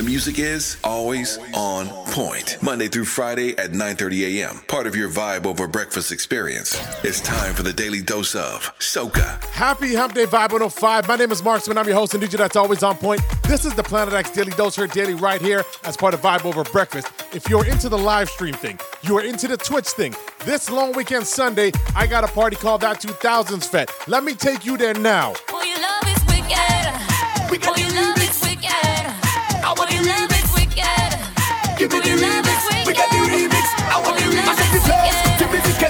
The music is always on point. Monday through Friday at 9:30 a.m. Part of your vibe over breakfast experience. It's time for the daily dose of Soca. Happy Hump Day Vibe 105. My name is Marksman. I'm your host and DJ that's always on point. This is the Planet X Daily Dose here daily right here as part of Vibe Over Breakfast. If you're into the live stream thing, you are into the Twitch thing. This long weekend Sunday, I got a party called That 2000s Fete. Let me take you there now. You love is wicked. Hey, we got you love If can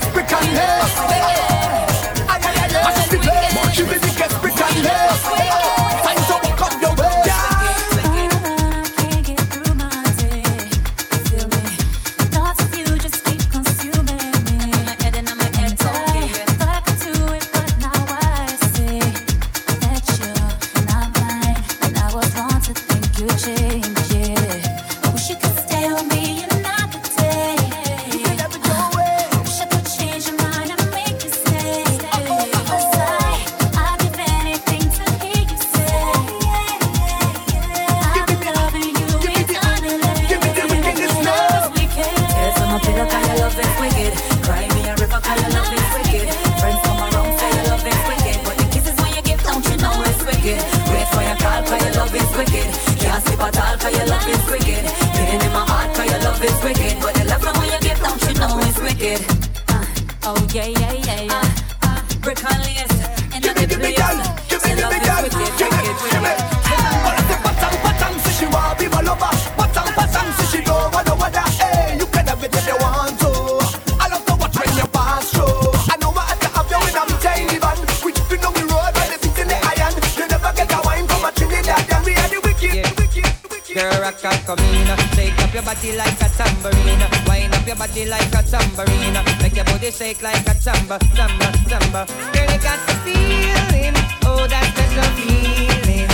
work are coming. Shake up your body like a tambourine. Wind up your body like a tambourine. Make your body shake like a tamba, tamba, tamba. Girl, you got the feeling. Oh, that special feeling.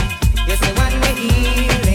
Yes, the one we healing.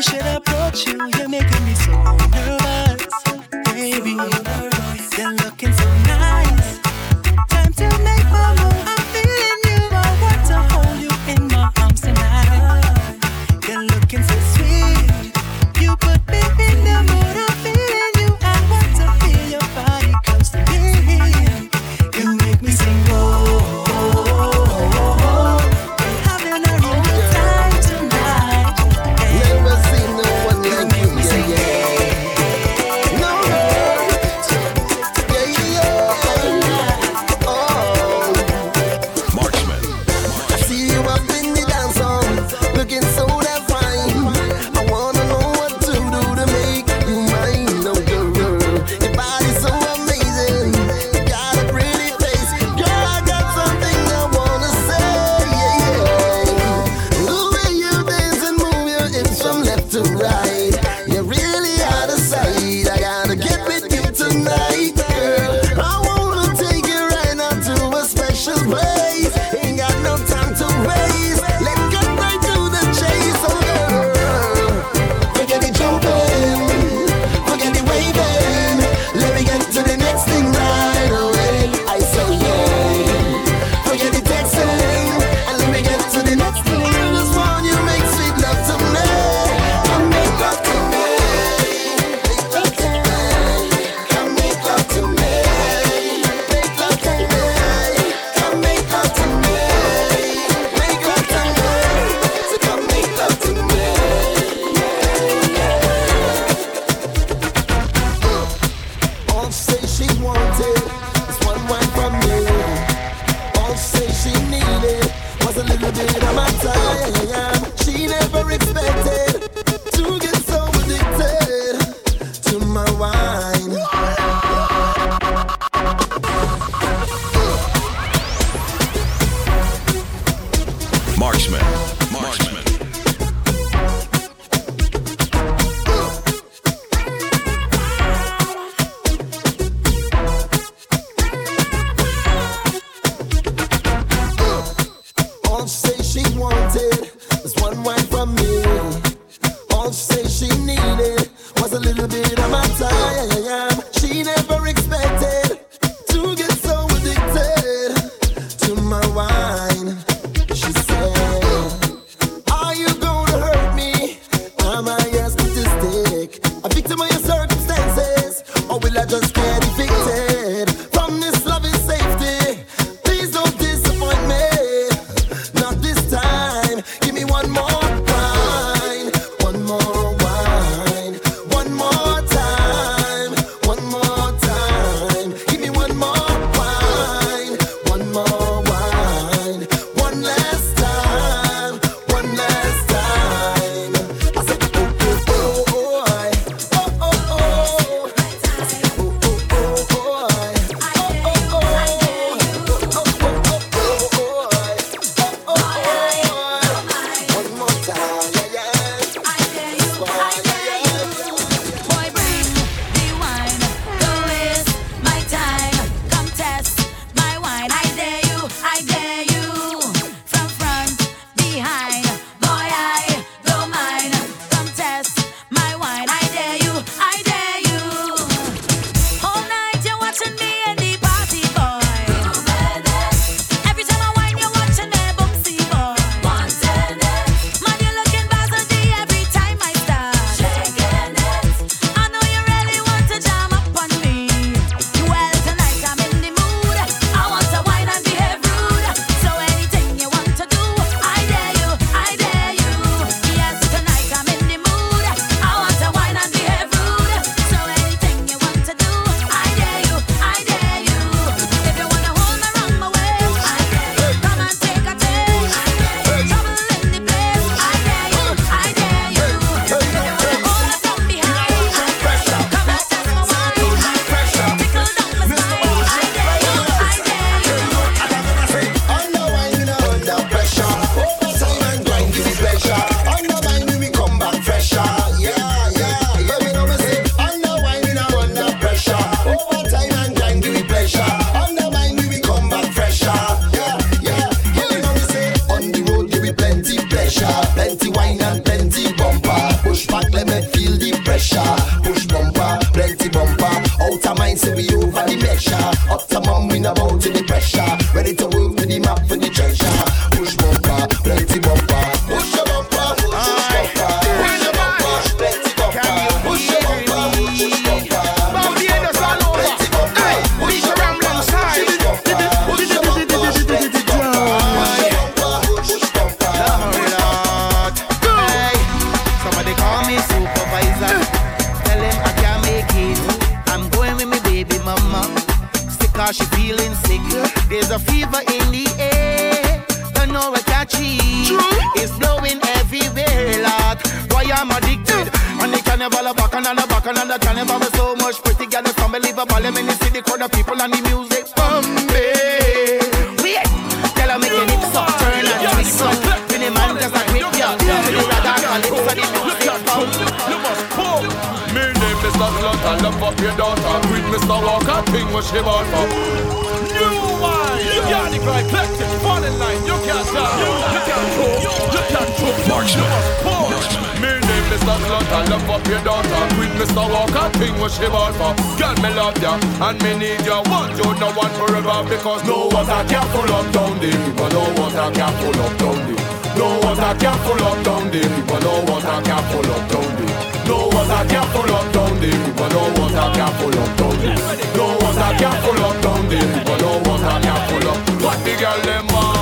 Should approach you. Back and the back and the so much pretty girl. It's unbelievable. Let me see the crowd of people and the music. Bombay. Wait. Tell her make your hips up, turn and twist up. When the man just a grip ya. To the ragga calypso, the music bounce. You must pull. Me name is Mr. Slut, I love up your daughter. Queen Mr. Walker, king what she bought for. New wine, you got it right, collected, fall in line, you can't tell, you can't pull, you can't pull. Marksman. You Mr. Slut, I love up your daughter. Queen Mr. Walker, king what she bought for. Girl, me love ya, and me need ya. Want you, no one forever, because no water can full up down the river. No water can full up down the No water can full up down the river. No water can full up down the No water can full up down the river. No water can full up down the No water can full up down the river. No water can full up. What the girl them want?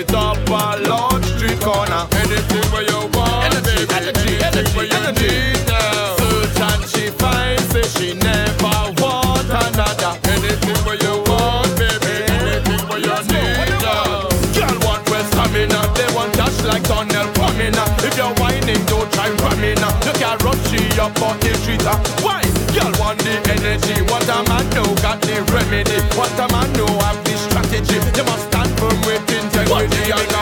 On the top Lord Street corner. Anything where you want, energy, energy, energy, where you need now. Search and she finds, say she never want another. Anything where you want, baby, anything where you need now. Girl want West stamina, they want dash like tunnel coming up. If you're whining, don't try up. You can't rush she up on the street. Why? Integrity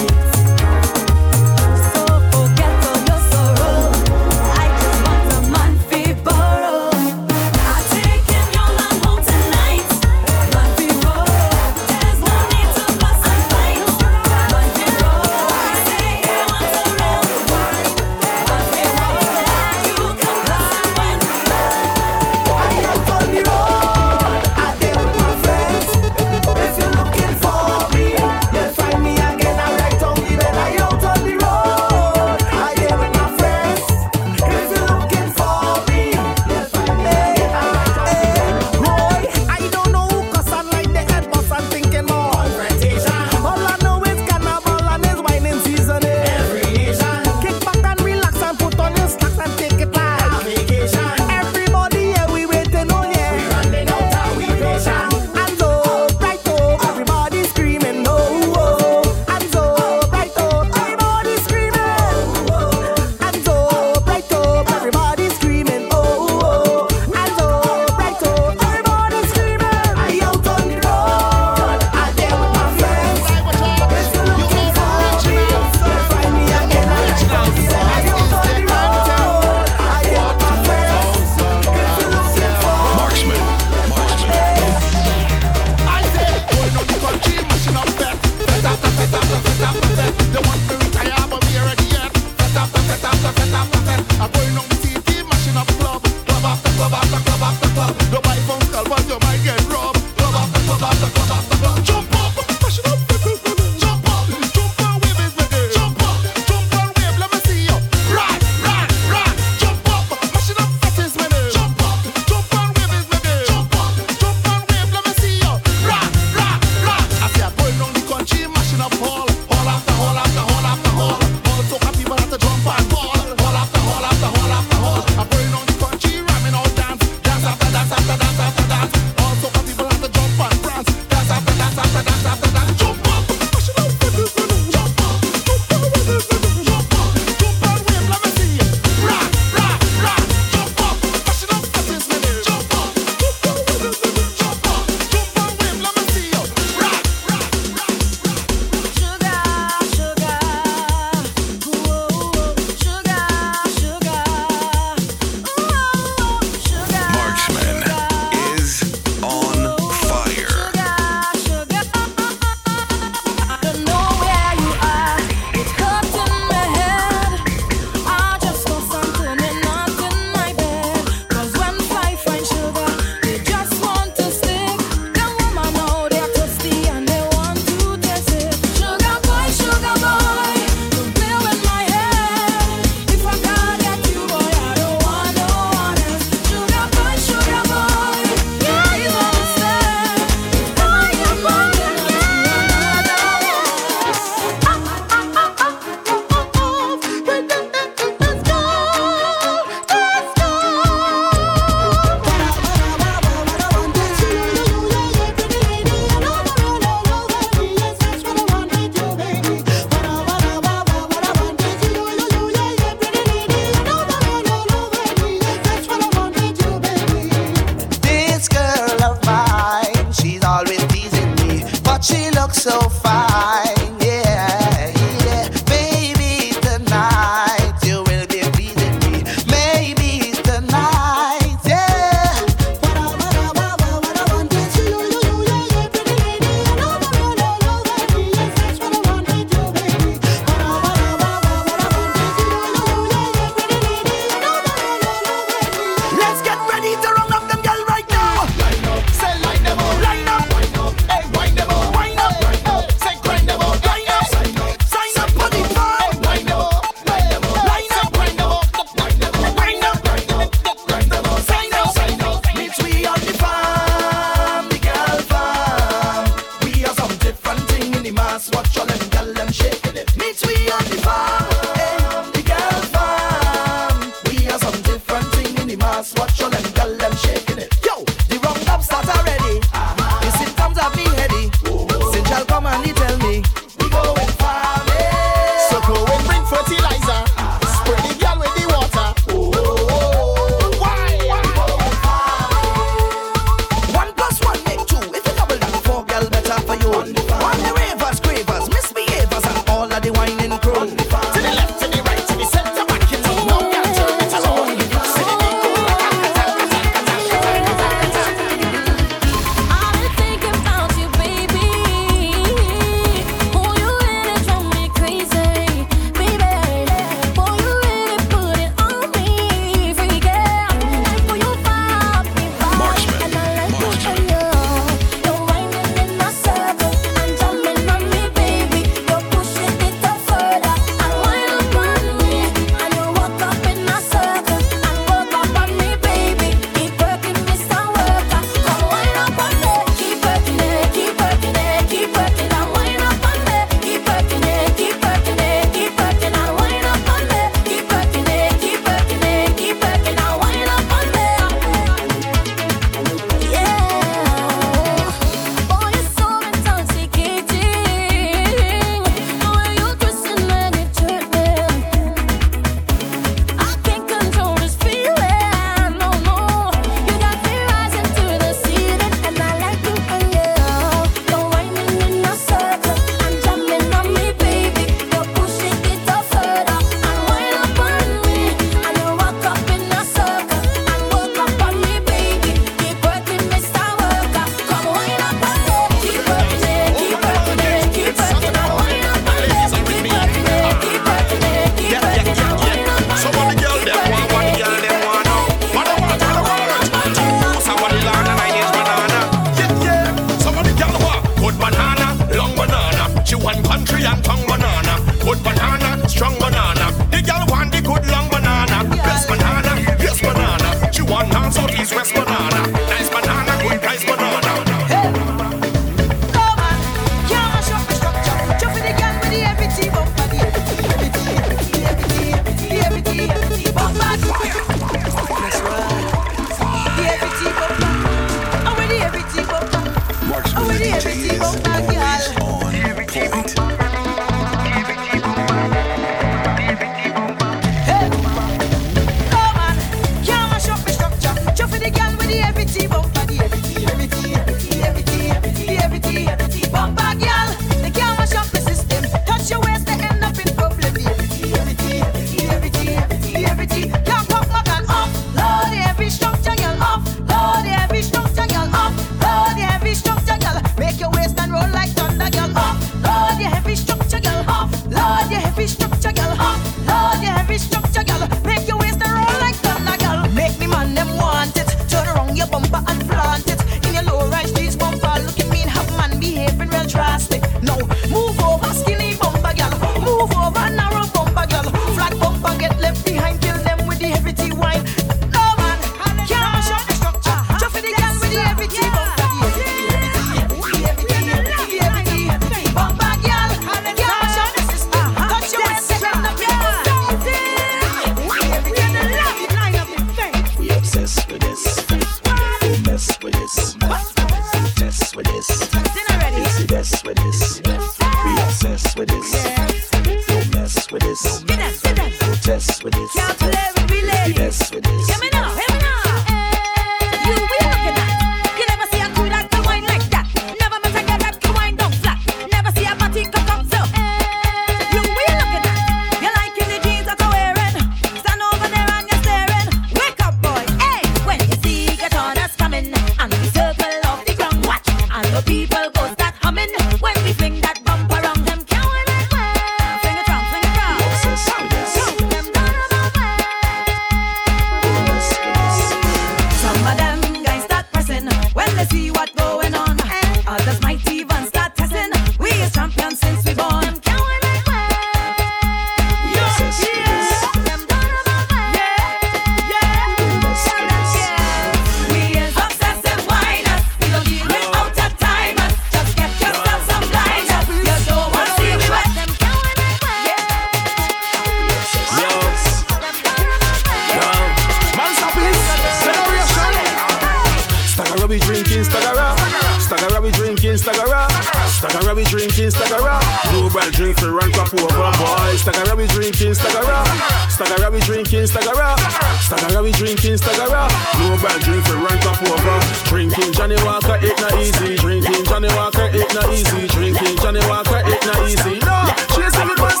drinking Staggera. Staggera we drinking Staggera. Staggera we drinking Staggera. Global drink for run top over boy. Staggera we drinking Staggera. Staggera we drinking Staggera. Staggera we drinking Staggera. Global drink for run top over. Drinking Johnnie Walker it not easy. Drinking Johnnie Walker it not easy. Drinking Johnnie Walker it not easy. No, chase with one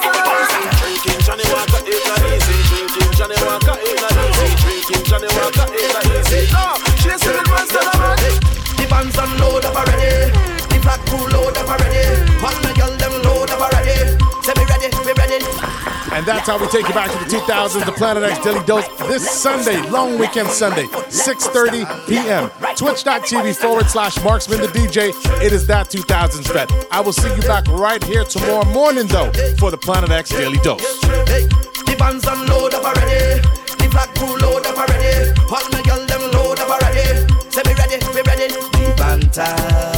Drinking Johnnie Walker it not easy. Drinking Johnnie Walker it not easy. Drinking Johnnie Walker it not easy. No, load up already. The black crew load up already. All the girl them load up already. Say me ready, me ready. And that's how we take you back to the 2000s, the Planet X Daily Dose, this Sunday, long weekend Sunday, 6.30 p.m. Twitch.tv forward slash Marksman the DJ. It is that 2000s bet. I will see you back right here tomorrow morning, though, for the Planet X Daily Dose. Hey, the bands on load up already. The black crew load up already. All the girl them load up already. Say me ready, me ready. The